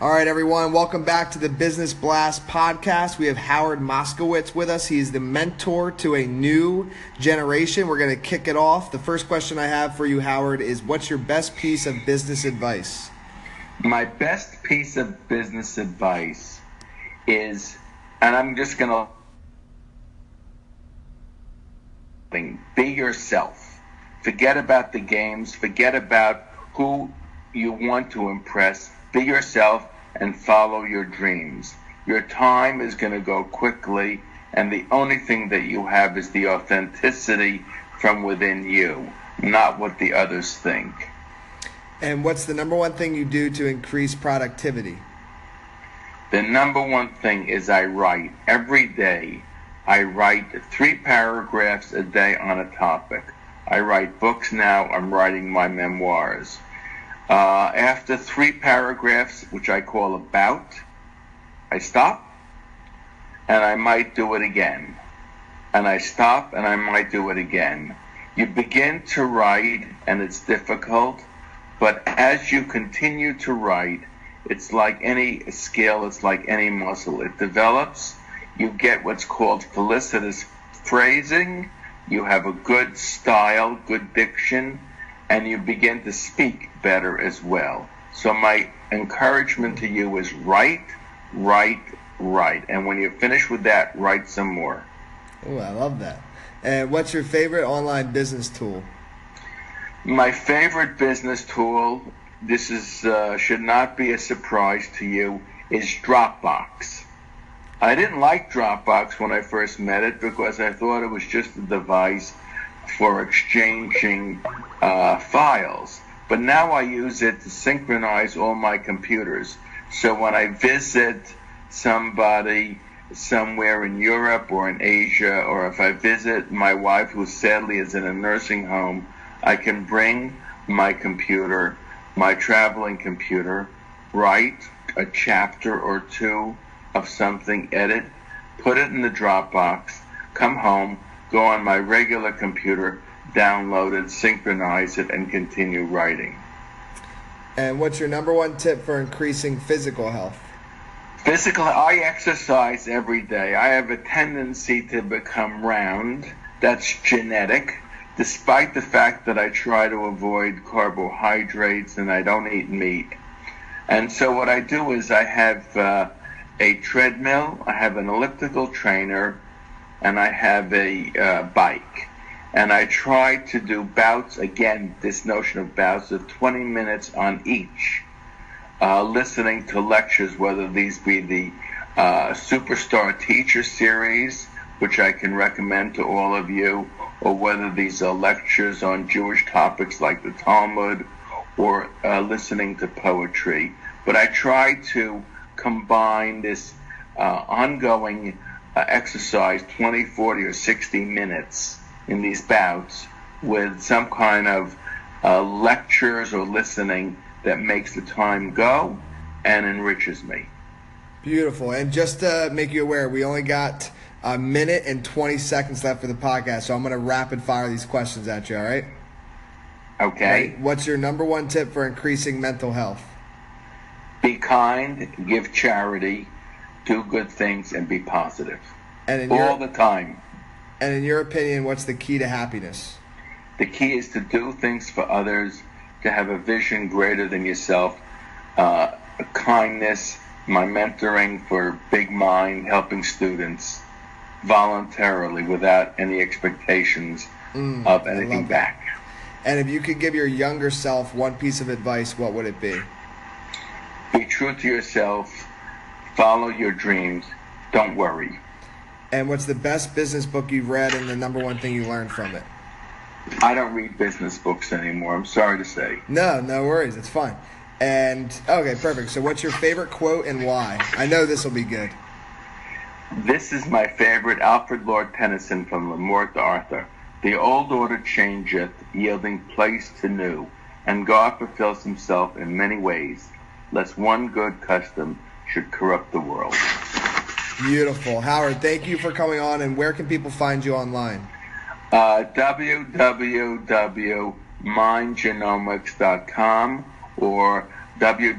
All right, everyone, welcome back to the Business Blast podcast. We have Howard Moskowitz with us. He's the mentor to a new generation. We're going to kick it off. The first question I have for you, Howard, is what's your best piece of business advice? My best piece of business advice is, and I'm just going to be yourself. Forget about the games, forget about who you want to impress be yourself and follow your dreams. Your time is going to go quickly, and the only thing that you have is the authenticity from within you, not what the others think. And what's the number one thing you do to increase productivity? The number one thing is I write every day. I write three paragraphs a day on a topic. I write books now. I'm writing my memoirs. Uh, after three paragraphs, which I call about, I stop and I might do it again. And I stop and I might do it again. You begin to write and it's difficult, but as you continue to write, it's like any skill, it's like any muscle. It develops. You get what's called felicitous phrasing. You have a good style, good diction and you begin to speak better as well. So my encouragement to you is write, write, write. And when you finish with that, write some more. Oh, I love that. And what's your favorite online business tool? My favorite business tool, this is uh, should not be a surprise to you, is Dropbox. I didn't like Dropbox when I first met it because I thought it was just a device for exchanging uh, files. But now I use it to synchronize all my computers. So when I visit somebody somewhere in Europe or in Asia, or if I visit my wife who sadly is in a nursing home, I can bring my computer, my traveling computer, write a chapter or two of something, edit, put it in the Dropbox, come home, go on my regular computer, download it, synchronize it, and continue writing. And what's your number one tip for increasing physical health? Physical, I exercise every day. I have a tendency to become round. That's genetic, despite the fact that I try to avoid carbohydrates and I don't eat meat. And so what I do is I have uh, a treadmill, I have an elliptical trainer, and I have a uh, bike. And I try to do bouts, again, this notion of bouts of 20 minutes on each, uh, listening to lectures, whether these be the uh, Superstar Teacher Series, which I can recommend to all of you, or whether these are lectures on Jewish topics like the Talmud, or uh, listening to poetry. But I try to combine this uh, ongoing uh, exercise 20, 40, or 60 minutes in these bouts with some kind of uh, lectures or listening that makes the time go and enriches me. Beautiful. And just to make you aware, we only got a minute and 20 seconds left for the podcast, so I'm going to rapid fire these questions at you, all right? Okay. Right. What's your number one tip for increasing mental health? Be kind, give charity, do good things, and be positive. And in all your, the time. And in your opinion, what's the key to happiness? The key is to do things for others, to have a vision greater than yourself, uh, kindness, my mentoring for Big Mind, helping students voluntarily without any expectations Mm, of anything back. And if you could give your younger self one piece of advice, what would it be? Be true to yourself, follow your dreams, don't worry. And what's the best business book you've read and the number one thing you learned from it? I don't read business books anymore, I'm sorry to say. No, no worries. It's fine. And okay, perfect. So, what's your favorite quote and why? I know this will be good. This is my favorite Alfred Lord Tennyson from Le Morte d'Arthur. The old order changeth, yielding place to new, and God fulfills himself in many ways, lest one good custom should corrupt the world. Beautiful. Howard, thank you for coming on. And where can people find you online? Uh, www.mindgenomics.com or www